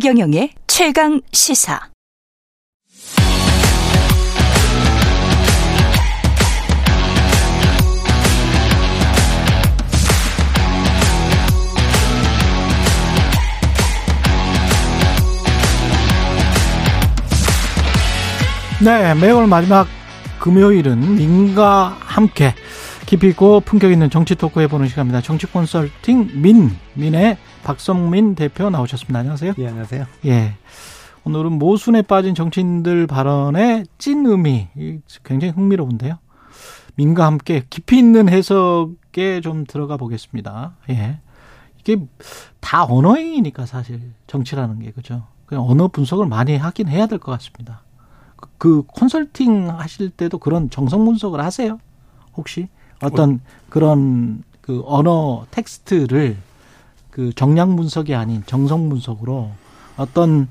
최경영의 최강 시사. 네, 매월 마지막 금요일은 민과 함께 깊이 있고 품격 있는 정치 토크 해보는 시간입니다. 정치 컨설팅 민, 민의 박성민 대표 나오셨습니다. 안녕하세요. 예, 안녕하세요. 예. 오늘은 모순에 빠진 정치인들 발언의 찐 의미 굉장히 흥미로운데요. 민과 함께 깊이 있는 해석에 좀 들어가 보겠습니다. 예. 이게 다 언어행위니까 사실 정치라는 게 그죠. 그냥 언어 분석을 많이 하긴 해야 될 것 같습니다. 그, 그 컨설팅 하실 때도 그런 정성 분석을 하세요? 혹시? 어떤 그런 그 언어 텍스트를 그 정량 분석이 아닌 정성 분석으로 어떤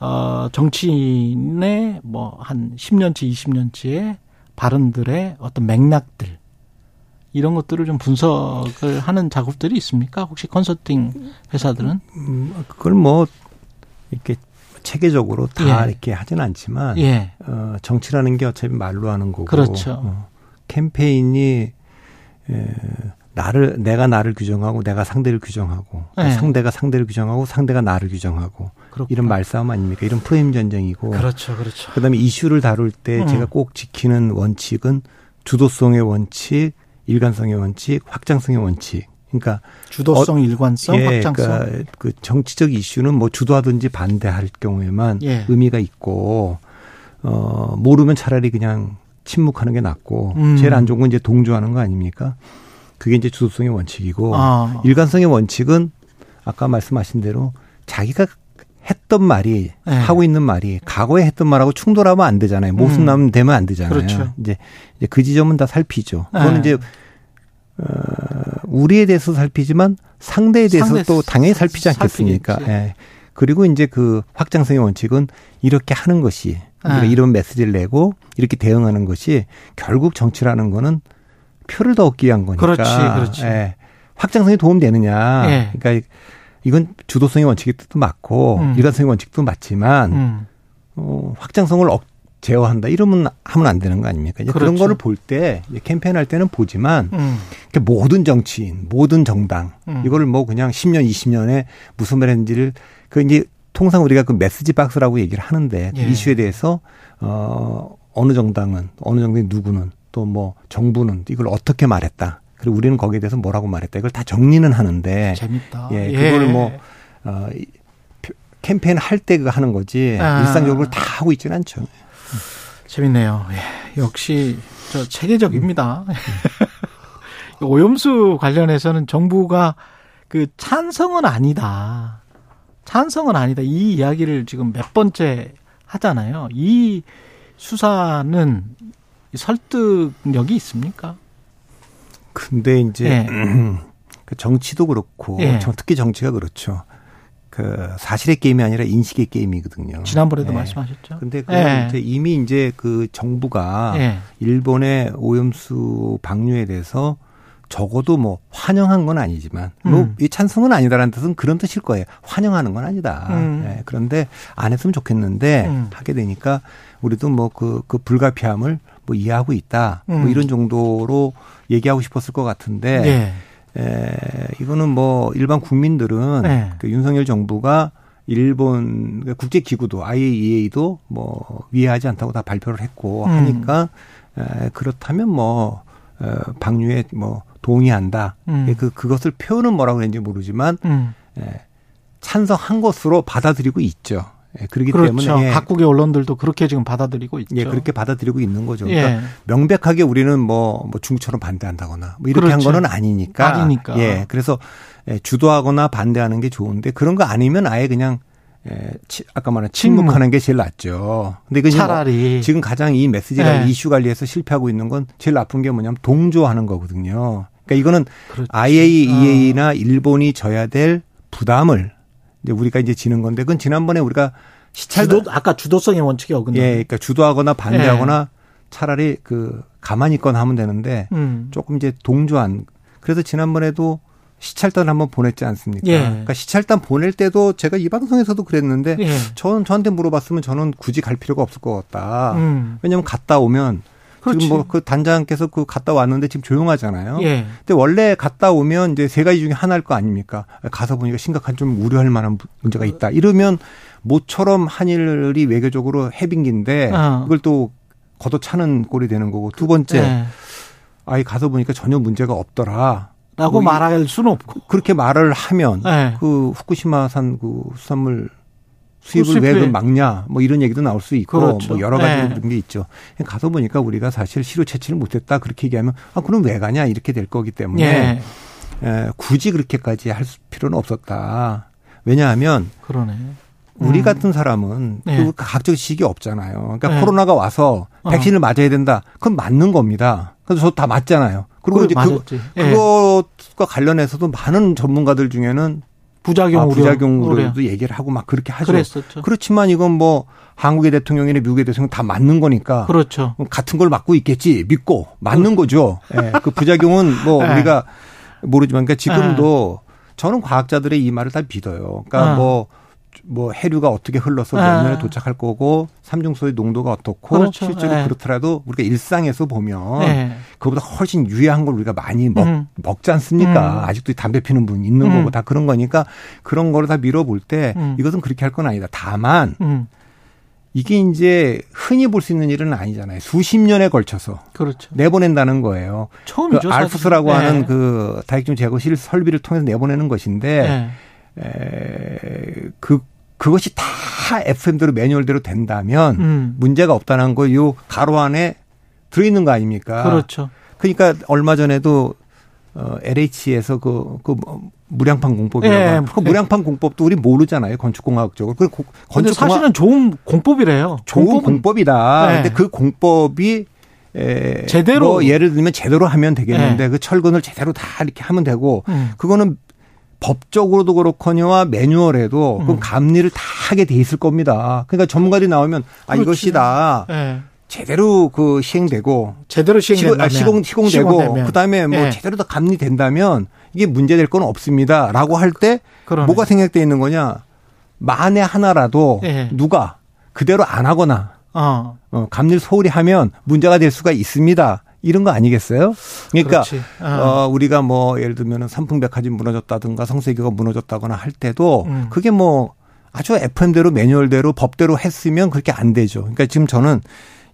어 정치인의 뭐 한 10년치 20년치의 발언들의 어떤 맥락들 이런 것들을 좀 분석을 하는 작업들이 있습니까? 혹시 컨설팅 회사들은? 음, 그걸 뭐 이렇게 체계적으로 다 예. 이렇게 하진 않지만 예. 어, 정치라는 게 어차피 말로 하는 거고 그렇죠. 어, 캠페인이 에, 나를 내가 나를 규정하고 내가 상대를 규정하고 네. 상대가 상대를 규정하고 상대가 나를 규정하고 그렇구나. 이런 말싸움 아닙니까? 이런 프레임 전쟁이고 그렇죠. 그렇죠. 그다음에 이슈를 다룰 때 음. 제가 꼭 지키는 원칙은 주도성의 원칙, 일관성의 원칙, 확장성의 원칙. 그러니까 주도성, 일관성, 예, 확장성. 그러니까 그 정치적 이슈는 뭐 주도하든지 반대할 경우에만 예. 의미가 있고 어 모르면 차라리 그냥 침묵하는 게 낫고 음. 제일 안 좋은 건 이제 동조하는 거 아닙니까? 그게 이제 주도성의 원칙이고 아. 일관성의 원칙은 아까 말씀하신 대로 자기가 했던 말이 예. 하고 있는 말이 과거에 했던 말하고 충돌하면 안 되잖아요. 모순 음. 나면 되면 안 되잖아요. 그렇죠. 이제 이제 그 지점은 다 살피죠. 그거는 예. 이제 어, 우리에 대해서 살피지만 상대에 대해서 상대 또 당연히 살피지 않겠습니까? 살피겠지. 예. 그리고 이제 그 확장성의 원칙은 이렇게 하는 것이 우리가 예. 이런 메시지를 내고 이렇게 대응하는 것이 결국 정치라는 거는 표를 더 얻기 위한 거니까. 그렇지, 그렇지. 예. 확장성이 도움되느냐. 예. 그러니까 이건 주도성의 원칙이 뜻도 맞고 음. 일관성의 원칙도 맞지만 음. 어, 확장성을 억 제어한다 이러면 하면 안 되는 거 아닙니까? 이제 그런 그렇죠. 거를 볼 때 캠페인 할 때는 보지만 음. 모든 정치인, 모든 정당 음. 이거를 뭐 그냥 10년, 20년에 무슨 말 했는지를 그 이제 통상 우리가 그 메시지 박스라고 얘기를 하는데 그 예. 이슈에 대해서 어 어느 정당은 어느 정당의 누구는 또 뭐 정부는 이걸 어떻게 말했다. 그리고 우리는 거기에 대해서 뭐라고 말했다. 이걸 다 정리는 하는데 재밌다. 예, 그거를 뭐 어, 캠페인 할 때 그거 하는 거지 아. 일상적으로 다 하고 있지는 않죠. 재밌네요. 예, 역시 저 체계적입니다. 오염수 관련해서는 정부가 그 찬성은 아니다. 찬성은 아니다. 이 이야기를 지금 몇 번째 하잖아요. 이 수사는 설득력이 있습니까? 근데 이제 예. 그 정치도 그렇고 예. 정- 특히 정치가 그렇죠. 그 사실의 게임이 아니라 인식의 게임이거든요. 지난번에도 예. 말씀하셨죠. 근데 그 예. 이제 이미 이제 그 정부가 예. 일본의 오염수 방류에 대해서 적어도 뭐 환영한 건 아니지만 음. 뭐이 찬성은 아니다라는 뜻은 그런 뜻일 거예요. 환영하는 건 아니다. 음. 예, 그런데 안 했으면 좋겠는데 음. 하게 되니까 우리도 뭐그그 불가피함을 뭐 이해하고 있다. 음. 뭐 이런 정도로 얘기하고 싶었을 것 같은데 예. 에, 이거는 뭐 일반 국민들은 네. 그 윤석열 정부가 일본 그 국제 기구도 IAEA도 뭐 위해하지 않다고 다 발표를 했고 음. 하니까 에, 그렇다면 뭐 어, 방류에 뭐 동의한다. 음. 그 그것을 표현은 뭐라고 그랬는지 모르지만 음. 에, 찬성한 것으로 받아들이고 있죠. 예, 그렇기 그렇죠. 때문에 예, 각국의 언론들도 그렇게 지금 받아들이고 있죠. 예, 그렇게 받아들이고 있는 거죠. 예. 그러니까 명백하게 우리는 뭐, 뭐 중국처럼 반대한다거나 뭐 이렇게 그렇죠. 한 거는 아니니까. 아니니까. 예. 그래서 예, 주도하거나 반대하는 게 좋은데 그런 거 아니면 아예 그냥 예, 치, 아까 말한 침묵하는 게 제일 낫죠. 근데 그 차라리 지금 가장 이 메시지가 예. 이슈 관리에서 실패하고 있는 건 제일 나쁜 게 뭐냐면 동조하는 거거든요. 그러니까 이거는 그렇지. IAEA나 일본이 져야 될 부담을 이제 우리가 이제 지는 건데 그건 지난번에 우리가 시찰 주도 아까 주도성의 원칙이 어긋나. 예, 그러니까 주도하거나 반대하거나 차라리 그 가만히 있거나 하면 되는데 음. 조금 이제 동조한 그래서 지난번에도 시찰단 한번 보냈지 않습니까? 예. 그러니까 시찰단 보낼 때도 제가 이 방송에서도 그랬는데 예. 전 저한테 물어봤으면 저는 굳이 갈 필요가 없을 것 같다. 음. 왜냐하면 갔다 오면 그렇지. 지금 뭐 그 단장께서 그 갔다 왔는데 지금 조용하잖아요. 예. 근데 원래 갔다 오면 이제 세 가지 중에 하나일 거 아닙니까? 가서 보니까 심각한 좀 우려할 만한 문제가 있다. 이러면 모처럼 한일이 외교적으로 해빙기인데 어. 이걸 또 걷어차는 꼴이 되는 거고 두 번째 예. 아이 가서 보니까 전혀 문제가 없더라. 라고 뭐 이- 말할 수는 없고. 그렇게 말을 하면 예. 그 후쿠시마산 그 수산물 수입을 왜그 막냐 뭐 이런 얘기도 나올 수 있고 그렇죠. 뭐 여러 가지 네. 그런 게 있죠. 가서 보니까 우리가 사실 시로 채취를 못했다 그렇게 얘기하면 아 그럼 왜 가냐 이렇게 될 거기 때문에 예. 에, 굳이 그렇게까지 할 필요는 없었다. 왜냐하면 그러네. 우리 음. 같은 사람은 네. 그 과학적 지식이 없잖아요. 그러니까 네. 코로나가 와서 어. 백신을 맞아야 된다. 그건 맞는 겁니다. 그래서 저도 다 맞잖아요. 그리고 이제 그, 맞았지. 예. 그것과 관련해서도 많은 전문가들 중에는 부작용 아. 부작용으로도 우려. 얘기를 하고 막 그렇게 하죠. 그랬었죠. 그렇지만 이건 뭐 한국의 대통령이나 미국의 대통령 다 맞는 거니까 그렇죠. 같은 걸 맞고 있겠지 믿고 맞는 거죠. 예, 그 부작용은 뭐 예. 우리가 모르지만 그러니까 지금도 저는 과학자들의 이 말을 다 믿어요. 그러니까 아. 뭐, 뭐 해류가 어떻게 흘러서 몇 아. 년에 도착할 거고 삼중소의 농도가 어떻고 그렇죠. 실제로 예. 그렇더라도 우리가 일상에서 보면 예. 그보다 훨씬 유해한 걸 우리가 많이 먹, 음. 먹지 않습니까? 음. 아직도 담배 피는 분 있는 음. 거고 다 그런 거니까 그런 거를 다 밀어볼 때 음. 이것은 그렇게 할 건 아니다. 다만 음. 이게 이제 흔히 볼 수 있는 일은 아니잖아요. 수십 년에 걸쳐서 그렇죠. 내보낸다는 거예요. 그 처음이죠. 사실. 알프스라고 예. 하는 그 다익중 제거 실 설비를 통해서 내보내는 것인데 예. 에, 그 그것이 다 FM대로 매뉴얼대로 된다면 음. 문제가 없다는 거 요 가로 안에 들어 있는 거 아닙니까? 그렇죠. 그러니까 얼마 전에도 어 LH에서 그, 그 뭐, 무량판 공법이라고 예, 그 무량판 공법도 우리 모르잖아요. 건축공학적으로. 그 건축공학 사실은 좋은 공법이래요. 좋은 공법은 공법이다. 네. 근데 그 공법이 에, 제대로. 뭐 예를 들면 제대로 하면 되겠는데 네. 그 철근을 제대로 다 이렇게 하면 되고 음. 그거는 법적으로도 그렇거니와 매뉴얼에도 그 음. 감리를 다 하게 돼 있을 겁니다. 그러니까 전문가들이 나오면 아 그렇지. 이것이 다 예. 제대로 그 시행되고 제대로 시공, 시행된다면 아, 시공 시공되고 시공되면. 그다음에 뭐 예. 제대로 다 감리된다면 이게 문제될 건 없습니다라고 할 때. 뭐가 생략돼 있는 거냐? 만에 하나라도 예. 누가 그대로 안 하거나 어. 어, 감리를 소홀히 하면 문제가 될 수가 있습니다. 이런 거 아니겠어요? 그러니까 그렇지. 어. 어, 우리가 뭐 예를 들면 삼풍백화점 무너졌다든가 성세교가 무너졌다거나 할 때도 음. 그게 뭐 아주 FM대로 매뉴얼대로 법대로 했으면 그렇게 안 되죠. 그러니까 지금 저는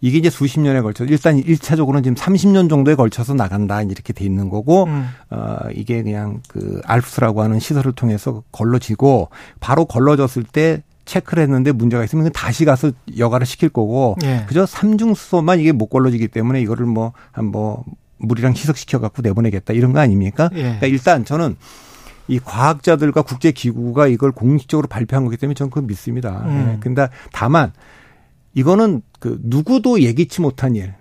이게 이제 수십 년에 걸쳐서 일단 1차적으로는 지금 30년 정도에 걸쳐서 나간다 이렇게 돼 있는 거고 음. 어 이게 그냥 그 알프스라고 하는 시설을 통해서 걸러지고 바로 걸러졌을 때 체크를 했는데 문제가 있으면 다시 가서 여가를 시킬 거고 예. 그저 삼중 수소만 이게 못 걸러지기 때문에 이거를 뭐한뭐 물이랑 희석시켜 갖고 내보내겠다 이런 거 아닙니까? 예. 그러니까 일단 저는 이 과학자들과 국제 기구가 이걸 공식적으로 발표한 거기 때문에 저는 그걸 믿습니다. 음. 예. 근데 다만 이거는 그 누구도 예기치 못한 일.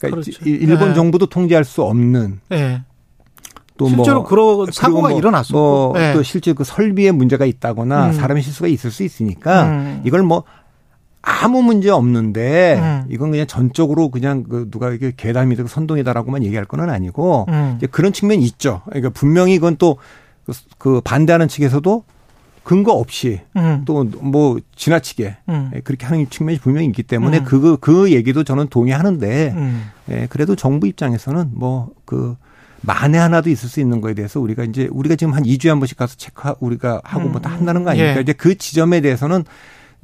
그러니까 그렇죠. 일- 일본 예. 정부도 통제할 수 없는 예. 또 실제로 뭐 그런 사고가 뭐 일어났었고. 뭐 예. 또 실제 그 설비에 문제가 있다거나 음. 사람의 실수가 있을 수 있으니까 음. 이걸 뭐 아무 문제 없는데 음. 이건 그냥 전적으로 그냥 그 누가 이게 괴담이다 선동이다라고만 얘기할 건 아니고 음. 이제 그런 측면이 있죠. 그러니까 분명히 이건 또 그 반대하는 측에서도 근거 없이 음. 또뭐 지나치게 음. 예, 그렇게 하는 측면이 분명히 있기 때문에 음. 그, 그 얘기도 저는 동의하는데 음. 예, 그래도 정부 입장에서는 뭐그 만에 하나도 있을 수 있는 거에 대해서 우리가 이제 우리가 지금 한 2주에 한 번씩 가서 체크 우리가 하고 음. 뭐다 한다는 거 아닙니까? 예. 이제 그 지점에 대해서는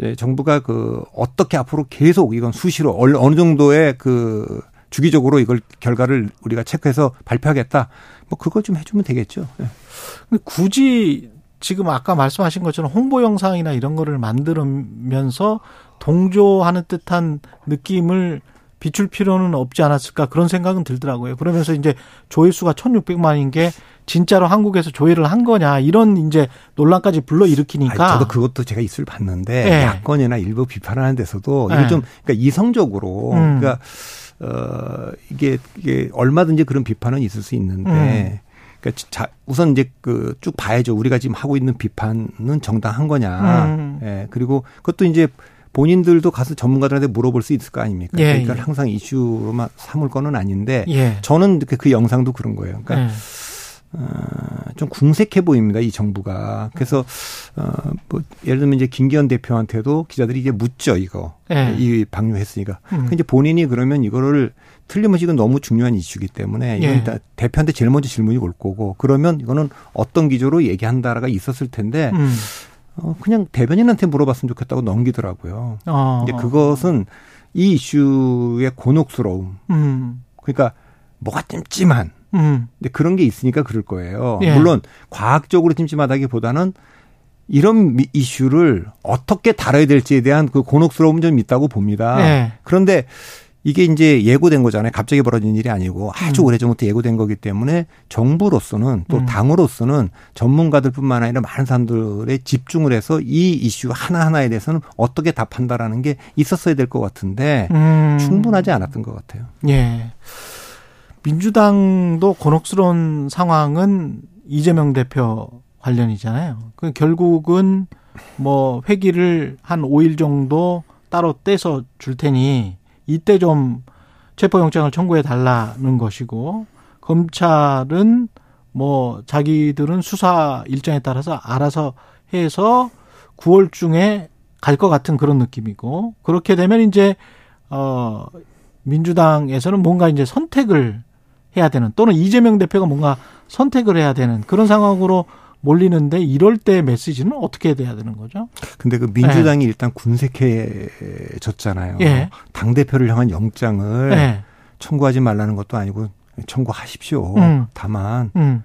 예, 정부가 그 어떻게 앞으로 계속 이건 수시로 얼- 어느 정도의 그 주기적으로 이걸 결과를 우리가 체크해서 발표하겠다. 뭐 그걸 좀 해주면 되겠죠. 예. 근데 굳이 지금 아까 말씀하신 것처럼 홍보 영상이나 이런 거를 만들면서 동조하는 듯한 느낌을 비출 필요는 없지 않았을까 그런 생각은 들더라고요. 그러면서 이제 조회수가 1600만인 게 진짜로 한국에서 조회를 한 거냐 이런 이제 논란까지 불러 일으키니까 아니, 저도 그것도 제가 이슈를 봤는데 예. 야권이나 일부 비판하는 데서도 예. 이게 좀 그러니까 이성적으로 음. 그러니까 어 이게 이게 얼마든지 그런 비판은 있을 수 있는데 음. 그러니까 자 우선 이제 그 쭉 봐야죠. 우리가 지금 하고 있는 비판은 정당한 거냐. 음. 예. 그리고 그것도 이제 본인들도 가서 전문가들한테 물어볼 수 있을 거 아닙니까? 예, 그러니까 예. 항상 이슈로만 삼을 거는 아닌데 예. 저는 그, 그 영상도 그런 거예요. 그러니까 예. 어, 좀 궁색해 보입니다. 이 정부가. 그래서 어, 뭐 예를 들면 이제 김기현 대표한테도 기자들이 이제 묻죠 이거 예. 이 방류했으니까. 음. 그 이제 본인이 그러면 이거를 틀림없이 이건 너무 중요한 이슈이기 때문에 이건 예. 다 대표한테 제일 먼저 질문이 올 거고 그러면 이거는 어떤 기조로 얘기한다라가 있었을 텐데 음. 어, 그냥 대변인한테 물어봤으면 좋겠다고 넘기더라고요. 어. 이제 그것은 이 이슈의 곤혹스러움. 음. 그러니까 뭐가 찜찜한. 음. 근데 그런 게 있으니까 그럴 거예요. 예. 물론 과학적으로 찜찜하다기보다는 이런 미- 이슈를 어떻게 다뤄야 될지에 대한 그 곤혹스러움은 좀 있다고 봅니다. 예. 그런데 이게 이제 예고된 거잖아요. 갑자기 벌어진 일이 아니고 아주 음. 오래전부터 예고된 거기 때문에 정부로서는 또 음. 당으로서는 전문가들뿐만 아니라 많은 사람들의 집중을 해서 이 이슈 하나하나에 대해서는 어떻게 답한다라는 게 있었어야 될 것 같은데 음. 충분하지 않았던 것 같아요. 예. 민주당도 곤혹스러운 상황은 이재명 대표 관련이잖아요. 그 결국은 뭐 회기를 한 5일 정도 따로 떼서 줄 테니 이때 좀 체포영장을 청구해 달라는 것이고 검찰은 뭐 자기들은 수사 일정에 따라서 알아서 해서 9월 중에 갈 것 같은 그런 느낌이고 그렇게 되면 이제 어 민주당에서는 뭔가 이제 선택을 해야 되는 또는 이재명 대표가 뭔가 선택을 해야 되는 그런 상황으로 몰리는데 이럴 때 메시지는 어떻게 돼야 되는 거죠? 근데 그 민주당이 일단 군색해졌잖아요. 예. 당 대표를 향한 영장을 네. 청구하지 말라는 것도 아니고 청구하십시오. 음. 다만 음.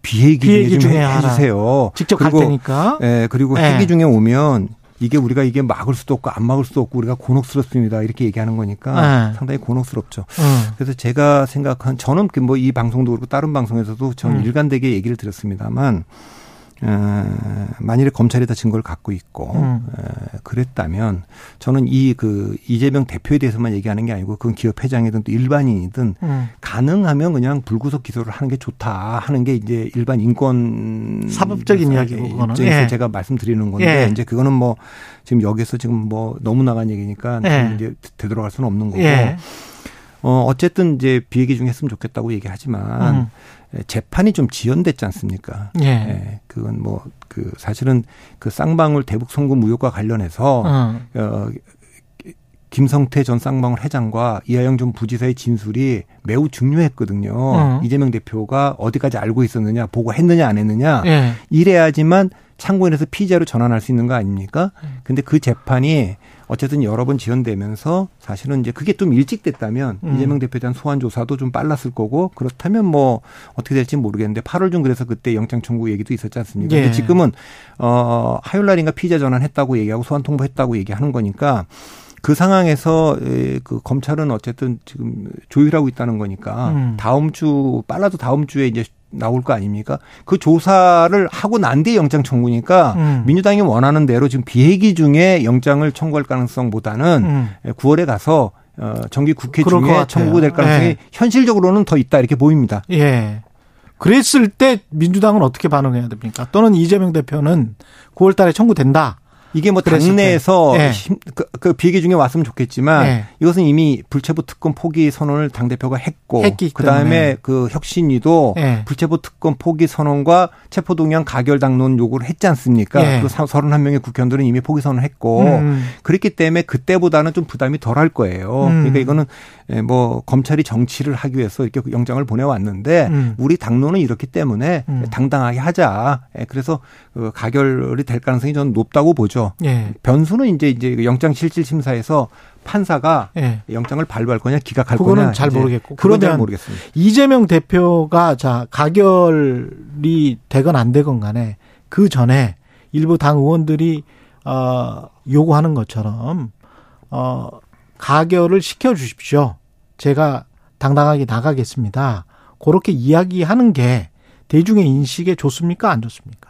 비회기 중에 좀 중에. 해주세요. 직접 갈 테니까. 예, 그리고 예. 회기 중에 오면 이게 우리가 이게 막을 수도 없고 안 막을 수도 없고 우리가 곤혹스럽습니다. 이렇게 얘기하는 거니까 예. 상당히 곤혹스럽죠. 음. 그래서 제가 생각한 저는 뭐 이 방송도 그렇고 다른 방송에서도 저는 음. 일관되게 얘기를 드렸습니다만 어, 만일에 검찰이 다 증거를 갖고 있고 음. 에, 그랬다면 저는 이 그 이재명 대표에 대해서만 얘기하는 게 아니고 그건 기업 회장이든 또 일반인이든 음. 가능하면 그냥 불구속 기소를 하는 게 좋다 하는 게 이제 일반 인권 사법적인 이야기고, 그거는. 예. 제가 말씀드리는 건데 예. 이제 그거는 뭐 지금 여기서 지금 뭐 너무 나간 얘기니까 예. 이제 되돌아갈 수는 없는 거고 예. 어 어쨌든 이제 비얘기 중 했으면 좋겠다고 얘기하지만 음. 에, 재판이 좀 지연됐지 않습니까? 예. 예, 그건 뭐 그 사실은 그 쌍방울 대북 송금 의혹과 관련해서 어. 어, 김성태 전 쌍방울 회장과 이하영 전 부지사의 진술이 매우 중요했거든요. 어. 이재명 대표가 어디까지 알고 있었느냐, 보고했느냐, 안 했느냐. 예. 이래야지만 참고인에서 피의자로 전환할 수 있는 거 아닙니까? 네. 근데 그 재판이 어쨌든 여러 번 지연되면서 사실은 이제 그게 좀 일찍 됐다면 음. 이재명 대표에 대한 소환 조사도 좀 빨랐을 거고 그렇다면 뭐 어떻게 될지 모르겠는데 8월 중 그래서 그때 영장 청구 얘기도 있었지 않습니까? 예. 근데 지금은 어 화요일 날인가 피의자 전환했다고 얘기하고 소환 통보했다고 얘기하는 거니까 그 상황에서 에, 그 검찰은 어쨌든 지금 조율하고 있다는 거니까 음. 다음 주 빨라도 다음 주에 이제 나올 거 아닙니까? 그 조사를 하고 난 뒤에 영장 청구니까 음. 민주당이 원하는 대로 지금 비회기 중에 영장을 청구할 가능성보다는 음. 9월에 가서 어 정기 국회 중에. 청구될 가능성이 예. 현실적으로는 더 있다 이렇게 보입니다. 예. 그랬을 때 민주당은 어떻게 반응해야 됩니까? 또는 이재명 대표는 9월 달에 청구된다. 이게 뭐 당내에서. 힘- 그, 그 비회기 중에 왔으면 좋겠지만 예. 이것은 이미 불체포 특권 포기 선언을 당 대표가 했고 그다음에. 그 혁신위도 예. 불체포 특권 포기 선언과 체포 동의안 가결 당론 요구를 했지 않습니까? 예. 그 31명의 국회의원들은 이미 포기 선언을 했고 음. 그렇기 때문에 그때보다는 좀 부담이 덜 할 거예요. 음. 그러니까 이거는 예, 뭐 검찰이 정치를 하기 위해서 이렇게 영장을 보내왔는데 음. 우리 당론은 이렇기 때문에 음. 당당하게 하자. 예, 그래서 그 가결이 될 가능성이 저는 높다고 보죠. 예. 변수는 이제 이제 그 영장 실질 심사에서 판사가 예. 영장을 발부할 거냐 기각할 거냐 잘 모르겠고. 그건 잘 모르겠습니다. 이재명 대표가 자 가결이 되건 안 되건 간에 그 전에 일부 당 의원들이 어 요구하는 것처럼 어 가결을 시켜 주십시오. 제가 당당하게 나가겠습니다. 그렇게 이야기하는 게 대중의 인식에 좋습니까? 안 좋습니까?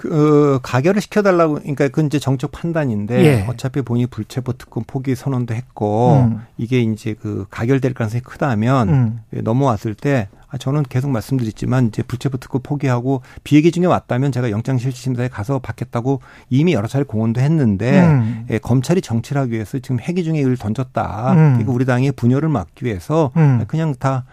그 어, 가결을 시켜달라고 그러니까 그건 이제 정책 판단인데 예. 어차피 본인이 불체포 특권 포기 선언도 했고 음. 이게 이제 그 가결될 가능성이 크다면 음. 넘어왔을 때 아, 저는 계속 말씀드렸지만 이제 불체포 특권 포기하고 비얘기 중에 왔다면 제가 영장 실질심사에 가서 받겠다고 이미 여러 차례 공언도 했는데 음. 예, 검찰이 정치를 하기 위해서 지금 회기 중에 이를 던졌다. 음. 그러니까 우리 당의 분열을 막기 위해서 음. 그냥 다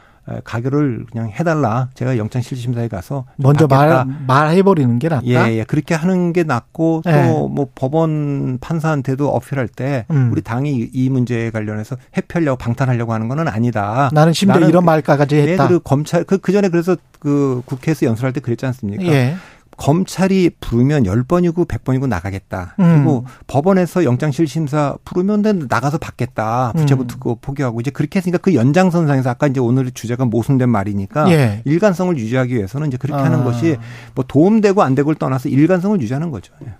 가결을 그냥 해달라. 제가 영장실질심사에 가서 먼저 말 말해버리는 게 낫다. 예, 예. 그렇게 하는 게 낫고 예. 또뭐 법원 판사한테도 어필할 때 음. 우리 당이 이 문제에 관련해서 회피하려고 방탄하려고 하는 거는 아니다. 나는 심지어 나는 이런 말까지 예, 했다. 그리고 검찰 그, 그 전에 그래서 그 국회에서 연설할 때 그랬지 않습니까? 예. 검찰이 부르면 10번이고 100번이고 나가겠다. 음. 그리고 법원에서 영장실심사 부르면 나가서 받겠다. 부채부 음. 특고 포기하고 이제 그렇게 했으니까 그 연장선상에서 아까 이제 오늘 주제가 모순된 말이니까 예. 일관성을 유지하기 위해서는 이제 그렇게 아. 하는 것이 뭐 도움되고 안 되고를 떠나서 일관성을 유지하는 거죠. 예.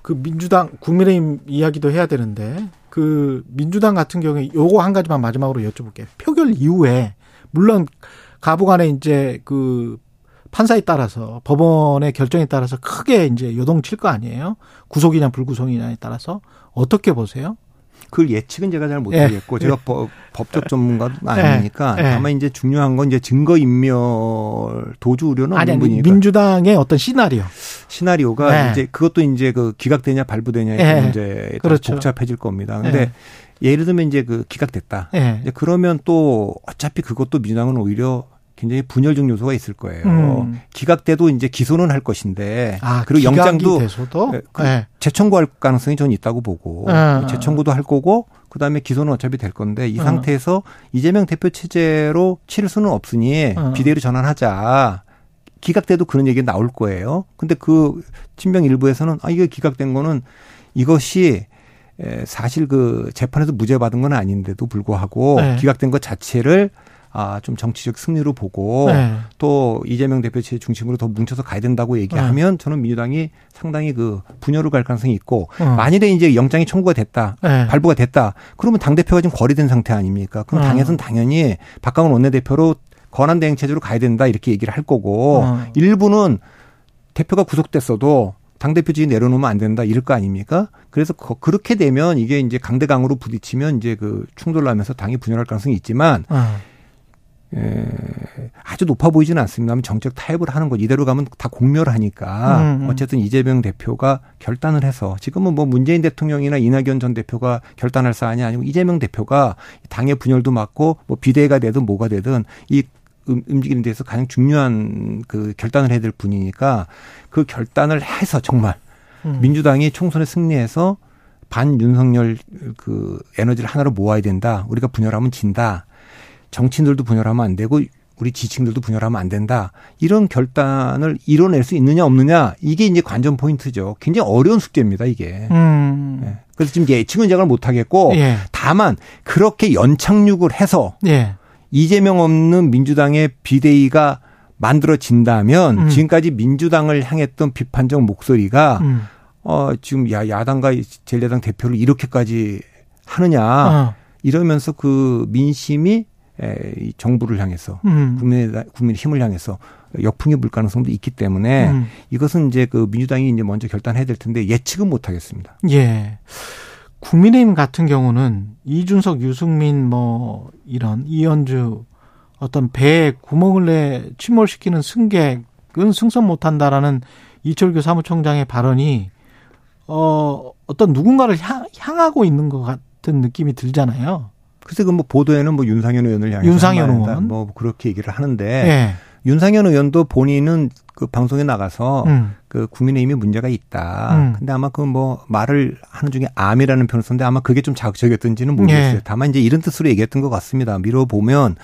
그 민주당 국민의힘 이야기도 해야 되는데 그 민주당 같은 경우에 요거 한 가지만 마지막으로 여쭤볼게요. 표결 이후에 물론 가부간에 이제 그 판사에 따라서 법원의 결정에 따라서 크게 이제 요동칠 거 아니에요. 구속이냐 불구속이냐에 따라서 어떻게 보세요? 그 예측은 제가 잘 예. 못하겠고 제가 법, 법적 전문가도 아니니까 예. 다만 이제 중요한 건 이제 증거 인멸 도주 우려는 아니 없는 분이니까 민주당의 어떤 시나리오. 시나리오가 네. 이제 그것도 이제 그 기각되냐 발부되냐의 네. 문제에 따라 그렇죠. 복잡해질 겁니다. 근데 네. 예를 들면 이제 그 기각됐다. 예. 이제 그러면 또 어차피 그것도 민주당은 오히려 굉장히 분열적 요소가 있을 거예요. 음. 기각돼도 이제 기소는 할 것인데 아, 그리고 영장도 돼서도 네, 그 예. 재청구할 가능성이 저는 있다고 보고 아. 재청구도 할 거고 그다음에 기소는 어차피 될 건데 이 어. 상태에서 이재명 대표 체제로 치를 수는 없으니 어. 비대위로 전환하자. 기각돼도 그런 얘기가 나올 거예요. 근데 그 친명 일부에서는 아 이게 기각된 거는 이것이 에, 사실 그 재판에서 무죄 받은 건 아닌데도 불구하고 네. 기각된 것 자체를 아, 좀 정치적 승리로 보고 네. 또 이재명 대표 체 중심으로 더 뭉쳐서 가야 된다고 얘기하면 저는 민주당이 상당히 그 분열을 갈 가능성이 있고 어. 만일에 이제 영장이 청구가 됐다. 예. 발부가 됐다. 그러면 당대표가 지금 거래된 상태 아닙니까? 그럼 어. 당에서는 당연히 박강원 원내대표로 권한대행 체제로 가야 된다 이렇게 얘기를 할 거고 어. 일부는 대표가 구속됐어도 당대표직이 내려놓으면 안 된다 이럴 거 아닙니까? 그래서 거- 그렇게 되면 이게 이제 강대강으로 부딪히면 이제 그 충돌나면서 당이 분열할 가능성이 있지만 어. 에, 아주 높아 보이지는 않습니다만 정책 타협을 하는 것 이대로 가면 다 공멸하니까 음, 음. 어쨌든 이재명 대표가 결단을 해서 지금은 뭐 문재인 대통령이나 이낙연 전 대표가 결단할 사안이 아니고 이재명 대표가 당의 분열도 맞고 뭐 비대가 되든 뭐가 되든 이 음- 움직이는 데서 가장 중요한 그 결단을 해야 될 분이니까 그 결단을 해서 정말 음. 민주당이 총선에 승리해서 반 윤석열 그 에너지를 하나로 모아야 된다. 우리가 분열하면 진다. 정치인들도 분열하면 안 되고 우리 지층들도 분열하면 안 된다. 이런 결단을 이뤄낼 수 있느냐 없느냐 이게 이제 관전 포인트죠. 굉장히 어려운 숙제입니다 이게. 음. 예. 그래서 지금 예측은 제가 못 하겠고 예. 다만 그렇게 연착륙을 해서 예. 이재명 없는 민주당의 비대위가 만들어진다면 음. 지금까지 민주당을 향했던 비판적 목소리가 음. 어, 지금 야, 야당과 제1야당 대표를 이렇게까지 하느냐. 어. 이러면서 그 민심이 에, 이 정부를 향해서 음. 국민의, 국민의 힘을 향해서 역풍이 불 가능성도 있기 때문에 음. 이것은 이제 그 민주당이 이제 먼저 결단해야 될 텐데 예측은 못 하겠습니다. 예. 국민의힘 같은 경우는 이준석, 유승민 뭐 이런 이현주 어떤 배에 구멍을 내 침몰시키는 승객은 승선 못한다라는 이철규 사무총장의 발언이 어 어떤 누군가를 향, 향하고 있는 것 같은 느낌이 들잖아요. 글쎄 그 뭐 보도에는 뭐 윤상현 의원을 향해서 윤상현. 의원. 뭐 그렇게 얘기를 하는데 예. 윤상현 의원도 본인은 그 방송에 나가서 음. 그 국민의힘이 문제가 있다. 음. 근데 아마 그 뭐 말을 하는 중에 암이라는 표현을 썼는데 아마 그게 좀 자극적이었던지는 모르겠어요. 예. 다만 이제 이런 뜻으로 얘기했던 것 같습니다. 미뤄 보면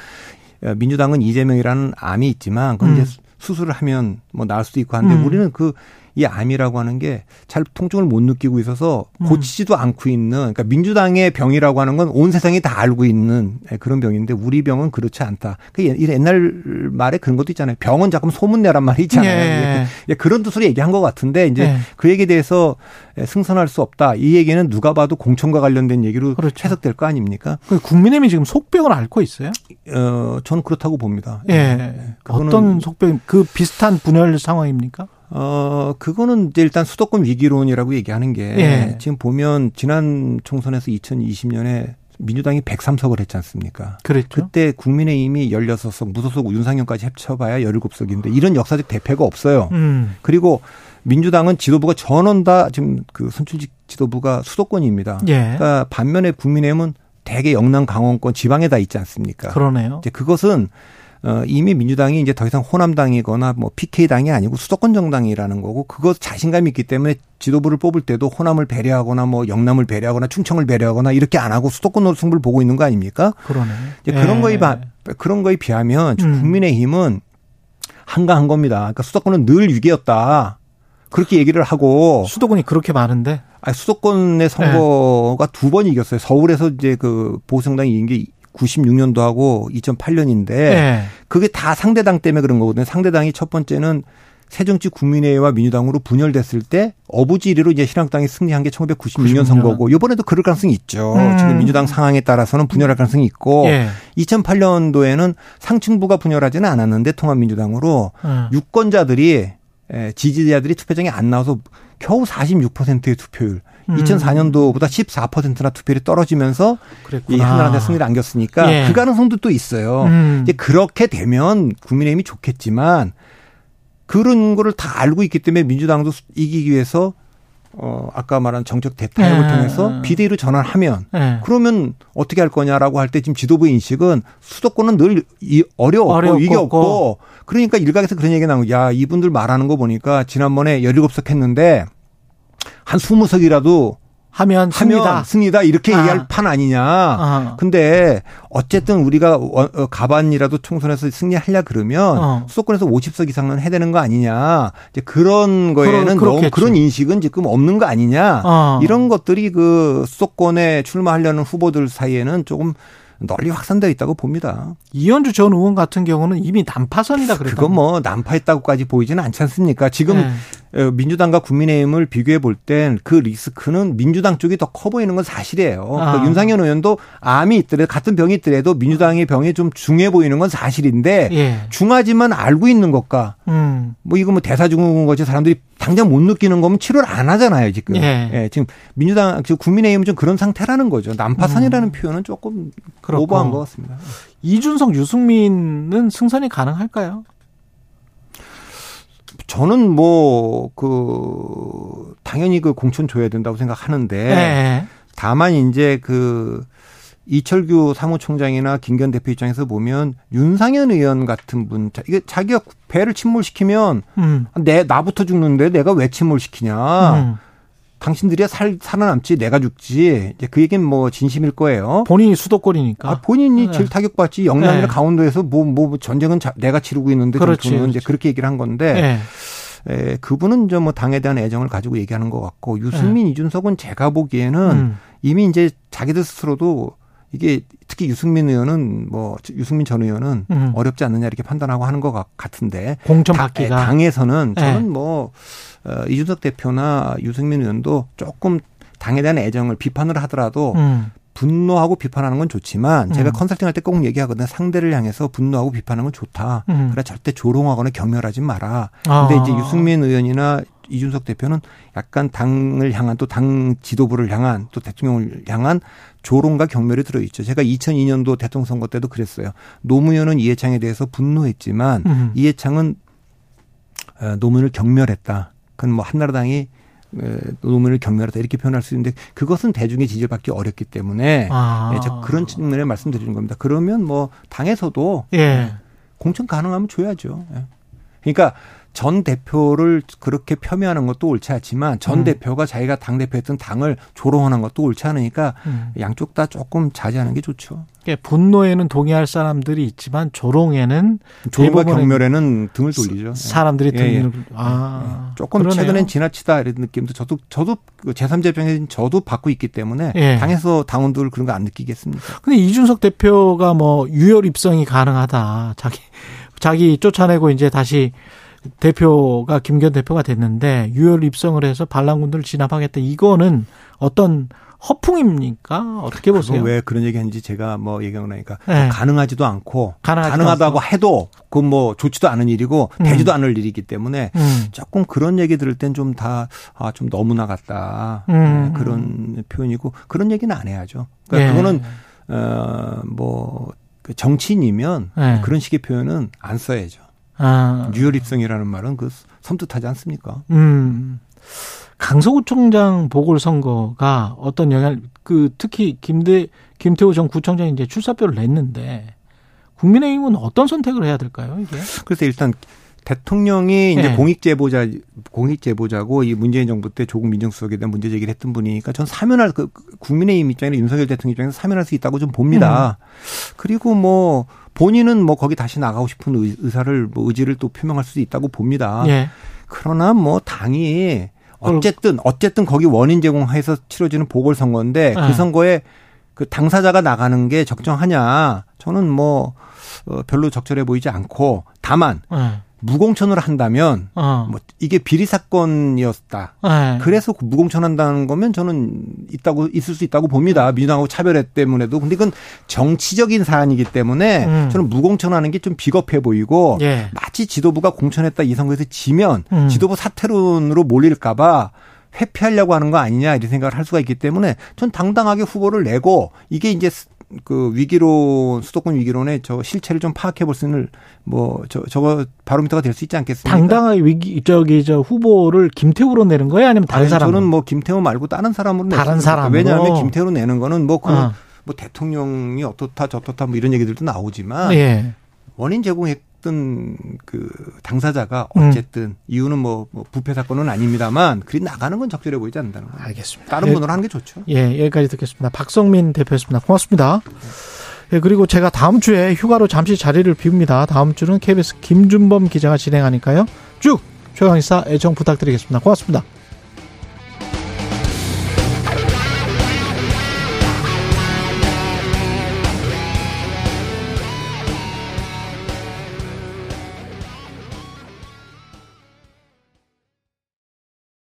어, 민주당은 이재명이라는 암이 있지만 그건 음. 이제 수술을 하면 뭐 나을 수도 있고 한데 음. 우리는 그 이 암이라고 하는 게 잘 통증을 못 느끼고 있어서 음. 고치지도 않고 있는 그러니까 민주당의 병이라고 하는 건 온 세상이 다 알고 있는 그런 병인데 우리 병은 그렇지 않다. 그 옛- 옛날 말에 그런 것도 있잖아요. 병은 자꾸 소문내란 말이 있잖아요. 예. 예, 그런 뜻으로 얘기한 것 같은데 이제 예. 그 얘기에 대해서 승선할 수 없다. 이 얘기는 누가 봐도 공천과 관련된 얘기로 그렇죠. 해석될 거 아닙니까? 그 국민의힘이 지금 속병을 앓고 있어요. 어, 저는 그렇다고 봅니다. 예. 어떤 속병 그 비슷한 분열 상황입니까? 어, 그거는 이제 일단 수도권 위기론이라고 얘기하는 게 예. 지금 보면 지난 총선에서 2020년에 민주당이 103석을 했지 않습니까? 그랬죠. 그때 국민의힘이 16석, 무소속 윤상현까지 합쳐봐야 17석인데 이런 역사적 대패가 없어요. 음. 그리고 민주당은 지도부가 전원 다 지금 그 선출직 지도부가 수도권입니다. 예. 그러니까 반면에 국민의힘은 대개 영남 강원권 지방에 다 있지 않습니까? 그러네요. 이제 그것은 어, 이미 민주당이 이제 더 이상 호남당이거나 뭐 PK당이 아니고 수도권 정당이라는 거고 그것 자신감이 있기 때문에 지도부를 뽑을 때도 호남을 배려하거나 뭐 영남을 배려하거나 충청을 배려하거나 이렇게 안 하고 수도권으로 승부를 보고 있는 거 아닙니까? 그러네. 이제 그런 예. 거에 바, 그런 거에 비하면 음. 국민의힘은 한가한 겁니다. 그러니까 수도권은 늘 위기였다. 그렇게 얘기를 하고 수도권이 그렇게 많은데. 아니, 수도권의 선거가 두번 이겼어요. 서울에서 이제 그 보수정당이 이긴 게 96년도 하고 2008년인데 예. 그게 다 상대당 때문에 그런 거거든요. 상대당이 첫 번째는 새정치 국민회의와 민주당으로 분열됐을 때 어부지리로 이제 신한당이 승리한 게 1996년 96년. 선거고 이번에도 그럴 가능성이 있죠. 음. 지금 민주당 상황에 따라서는 분열할 가능성이 있고 예. 2008년도에는 상층부가 분열하지는 않았는데 통합민주당으로 어. 유권자들이 에, 지지자들이 투표장에 안 나와서 겨우 46%의 투표율. 음. 2004년도보다 14%나 투표율이 떨어지면서 그랬구나. 이 한나라당 승리를 안겼으니까 예. 그 가능성도 또 있어요. 음. 이제 그렇게 되면 국민의힘이 좋겠지만 그런 거를 다 알고 있기 때문에 민주당도 수- 이기기 위해서 어 아까 말한 정책 대타협을 예. 통해서 비대위로 전환하면 예. 그러면 어떻게 할 거냐라고 할 때 지금 지도부 인식은 수도권은 늘 이- 어려웠고 어렵고 이게 없고. 없고 그러니까 일각에서 그런 얘기가 나오고 야 이분들 말하는 거 보니까 지난번에 17석 했는데 한 20석이라도 하면 승리다. 하면 승리다 이렇게 아. 얘기할 판 아니냐. 아. 근데 어쨌든 우리가 어, 어, 가반이라도 총선에서 승리하려 그러면 어. 수도권에서 50석 이상은 해야 되는 거 아니냐. 이제 그런 거에는 그러- 너무. 그런 인식은 지금 없는 거 아니냐. 어. 이런 것들이 그 수도권에 출마하려는 후보들 사이에는 조금 널리 확산되어 있다고 봅니다. 이현주 전 의원 같은 경우는 이미 난파선이다 그랬다. 그건 뭐 난파했다고까지 보이지는 않지 않습니까? 지금 네. 어, 민주당과 국민의힘을 비교해 볼 땐 그 리스크는 민주당 쪽이 더 커 보이는 건 사실이에요. 아. 그 윤상현 의원도 암이 있더라도 같은 병이 있더라도 민주당의 병이 좀 중해 보이는 건 사실인데 예. 중하지만 알고 있는 것과 음. 뭐 이거 뭐 대사 증후군 것이 사람들이 당장 못 느끼는 거면 치료를 안 하잖아요 지금. 예. 지금 민주당 지금 국민의힘은 좀 그런 상태라는 거죠. 난파선이라는 표현은 조금 음. 그렇고. 오버한 것 같습니다. 이준석, 유승민은 승선이 가능할까요? 저는 뭐 그 당연히 그 공천 줘야 된다고 생각하는데 네. 다만 이제 그 이철규 사무총장이나 김기현 대표 입장에서 보면 윤상현 의원 같은 분, 자, 이게 자기가 배를 침몰시키면 음. 내 나부터 죽는데 내가 왜 침몰시키냐? 음. 당신들이야 살 살아남지 내가 죽지. 이제 그 얘기는 뭐 진심일 거예요. 본인이 수도권이니까. 아, 본인이 네. 제일 타격받지 영남이나 네. 강원도에서 뭐뭐 전쟁은 자- 내가 치르고 있는데 그렇지, 이제 그렇지. 그렇게 얘기를 한 건데 예. 에, 그분은 이제 뭐 당에 대한 애정을 가지고 얘기하는 것 같고 유승민 이준석은 제가 보기에는 네. 음. 이미 이제 자기들 스스로도 이게 특히 유승민 의원은 뭐 유승민 전 의원은 음. 어렵지 않느냐 이렇게 판단하고 하는 것 같- 같은데 공천 다- 받기가. 당에서는 네. 저는 뭐 어, 이준석 대표나 유승민 의원도 조금 당에 대한 애정을 비판을 하더라도 음. 분노하고 비판하는 건 좋지만 제가 음. 컨설팅할 때 꼭 얘기하거든요. 상대를 향해서 분노하고 비판하는 건 좋다. 음. 그래 절대 조롱하거나 경멸하지 마라. 아. 근데 이제 유승민 의원이나 이준석 대표는 약간 당을 향한 또 당 지도부를 향한 또 대통령을 향한 조롱과 경멸이 들어있죠. 제가 2002년도 대통령 선거 때도 그랬어요. 노무현은 이해창에 대해서 분노했지만 음. 이해창은 어, 노무현을 경멸했다. 그건 뭐 한나라당이 어, 노무현을 경멸했다 이렇게 표현할 수 있는데 그것은 대중의 지지를 받기 어렵기 때문에 아. 예, 저 그런 측면에 말씀드리는 겁니다. 그러면 뭐 당에서도 예. 공천 가능하면 줘야죠. 예. 그러니까 전 대표를 그렇게 폄훼하는 것도 옳지 않지만 전 음. 대표가 자기가 당 대표했던 당을 조롱하는 것도 옳지 않으니까 음. 양쪽 다 조금 자제하는 게 좋죠. 그러니까 분노에는 동의할 사람들이 있지만 조롱에는 조롱과 경멸에는 등을 돌리죠. 예. 사람들이 예, 예. 등을 아 조금 그러네요. 최근엔 지나치다 이런 느낌도 저도 저도 그 제3자 입장에서 저도 받고 있기 때문에 예. 당에서 당원들 그런 거 안 느끼겠습니까? 근데 이준석 대표가 뭐 유혈 입성이 가능하다. 자기 자기 쫓아내고 이제 다시 대표가 김기현 대표가 됐는데 유혈 입성을 해서 반란군들을 진압하겠다. 이거는 어떤 허풍입니까? 어떻게 보세요? 왜 그런 얘기하는지 제가 뭐 얘기하고 나니까 네. 가능하지도 않고 가능하지도 가능하다고 않고. 해도 그건 뭐 좋지도 않은 일이고 음. 되지도 않을 일이기 때문에 음. 조금 그런 얘기 들을 땐 좀다아좀 너무 나갔다 음. 네, 그런 표현이고 그런 얘기는 안 해야죠. 그러니까 예. 그거는 어뭐 그 정치인이면 예. 그런 식의 표현은 안 써야죠. 아. 유혈입성이라는 말은 그 섬뜩하지 않습니까? 음. 강서구청장 보궐선거가 어떤 영향, 그 특히 김대 김태호 전 구청장이 이제 출사표를 냈는데 국민의힘은 어떤 선택을 해야 될까요? 이게? 그래서 일단 대통령이 이제 네. 공익 제보자 공익 제보자고 이 문재인 정부 때 조국 민정수석에 대한 문제 제기를 했던 분이니까 전 사면할 그 국민의힘 입장에는 윤석열 대통령 입장에서 사면할 수 있다고 좀 봅니다. 그리고 뭐 본인은 뭐 거기 다시 나가고 싶은 의- 의사를 뭐 의지를 또 표명할 수도 있다고 봅니다. 예. 그러나 뭐 당이 어쨌든 어쨌든 거기 원인 제공해서 치러지는 보궐 선거인데 네. 그 선거에 그 당사자가 나가는 게 적정하냐? 저는 뭐 어, 별로 적절해 보이지 않고 다만 예. 무공천을 한다면 어. 뭐 이게 비리 사건이었다. 예. 그래서 무공천한다는 거면 저는 있다고 있을 수 있다고 봅니다. 민주당하고 차별회 때문에도 근데 이건 정치적인 사안이기 때문에 음. 저는 무공천하는 게 좀 비겁해 보이고 예. 마치 지도부가 공천했다 이 선거에서 지면 음. 지도부 사퇴론으로 몰릴까봐 회피하려고 하는 거 아니냐 이런 생각을 할 수가 있기 때문에 전 당당하게 후보를 내고 이게 이제 스- 그 위기론 수도권 위기론의 저 실체를 좀 파악해 볼수 있는 뭐 저 저거 바로미터가 될 수 있지 않겠습니까? 당당하게 위기 저기 저 후보를 김태우로 내는 거예요, 아니면 다른 아니, 사람? 저는 뭐 김태호 말고 다른 사람으로 다른. 사람으로? 왜냐하면 김태호로 내는 거는 뭐, 그, 어. 뭐 대통령이 어떻다 저렇다 뭐 이런 얘기들도 나오지만 예. 원인 제공 했던 그 당사자가 음. 어쨌든 이유는 뭐, 뭐 부패 사건은 아닙니다만 그리 나가는 건 적절해 보이지 않는다는 거예요. 알겠습니다. 다른 예, 분으로 하는 게 좋죠. 예, 여기까지 듣겠습니다. 박성민 대표였습니다. 고맙습니다. 예, 그리고 제가 다음 주에 휴가로 잠시 자리를 비웁니다. 다음 주는 KBS 김준범 기자가 진행하니까요. 쭉 최강시사 애청 부탁드리겠습니다. 고맙습니다.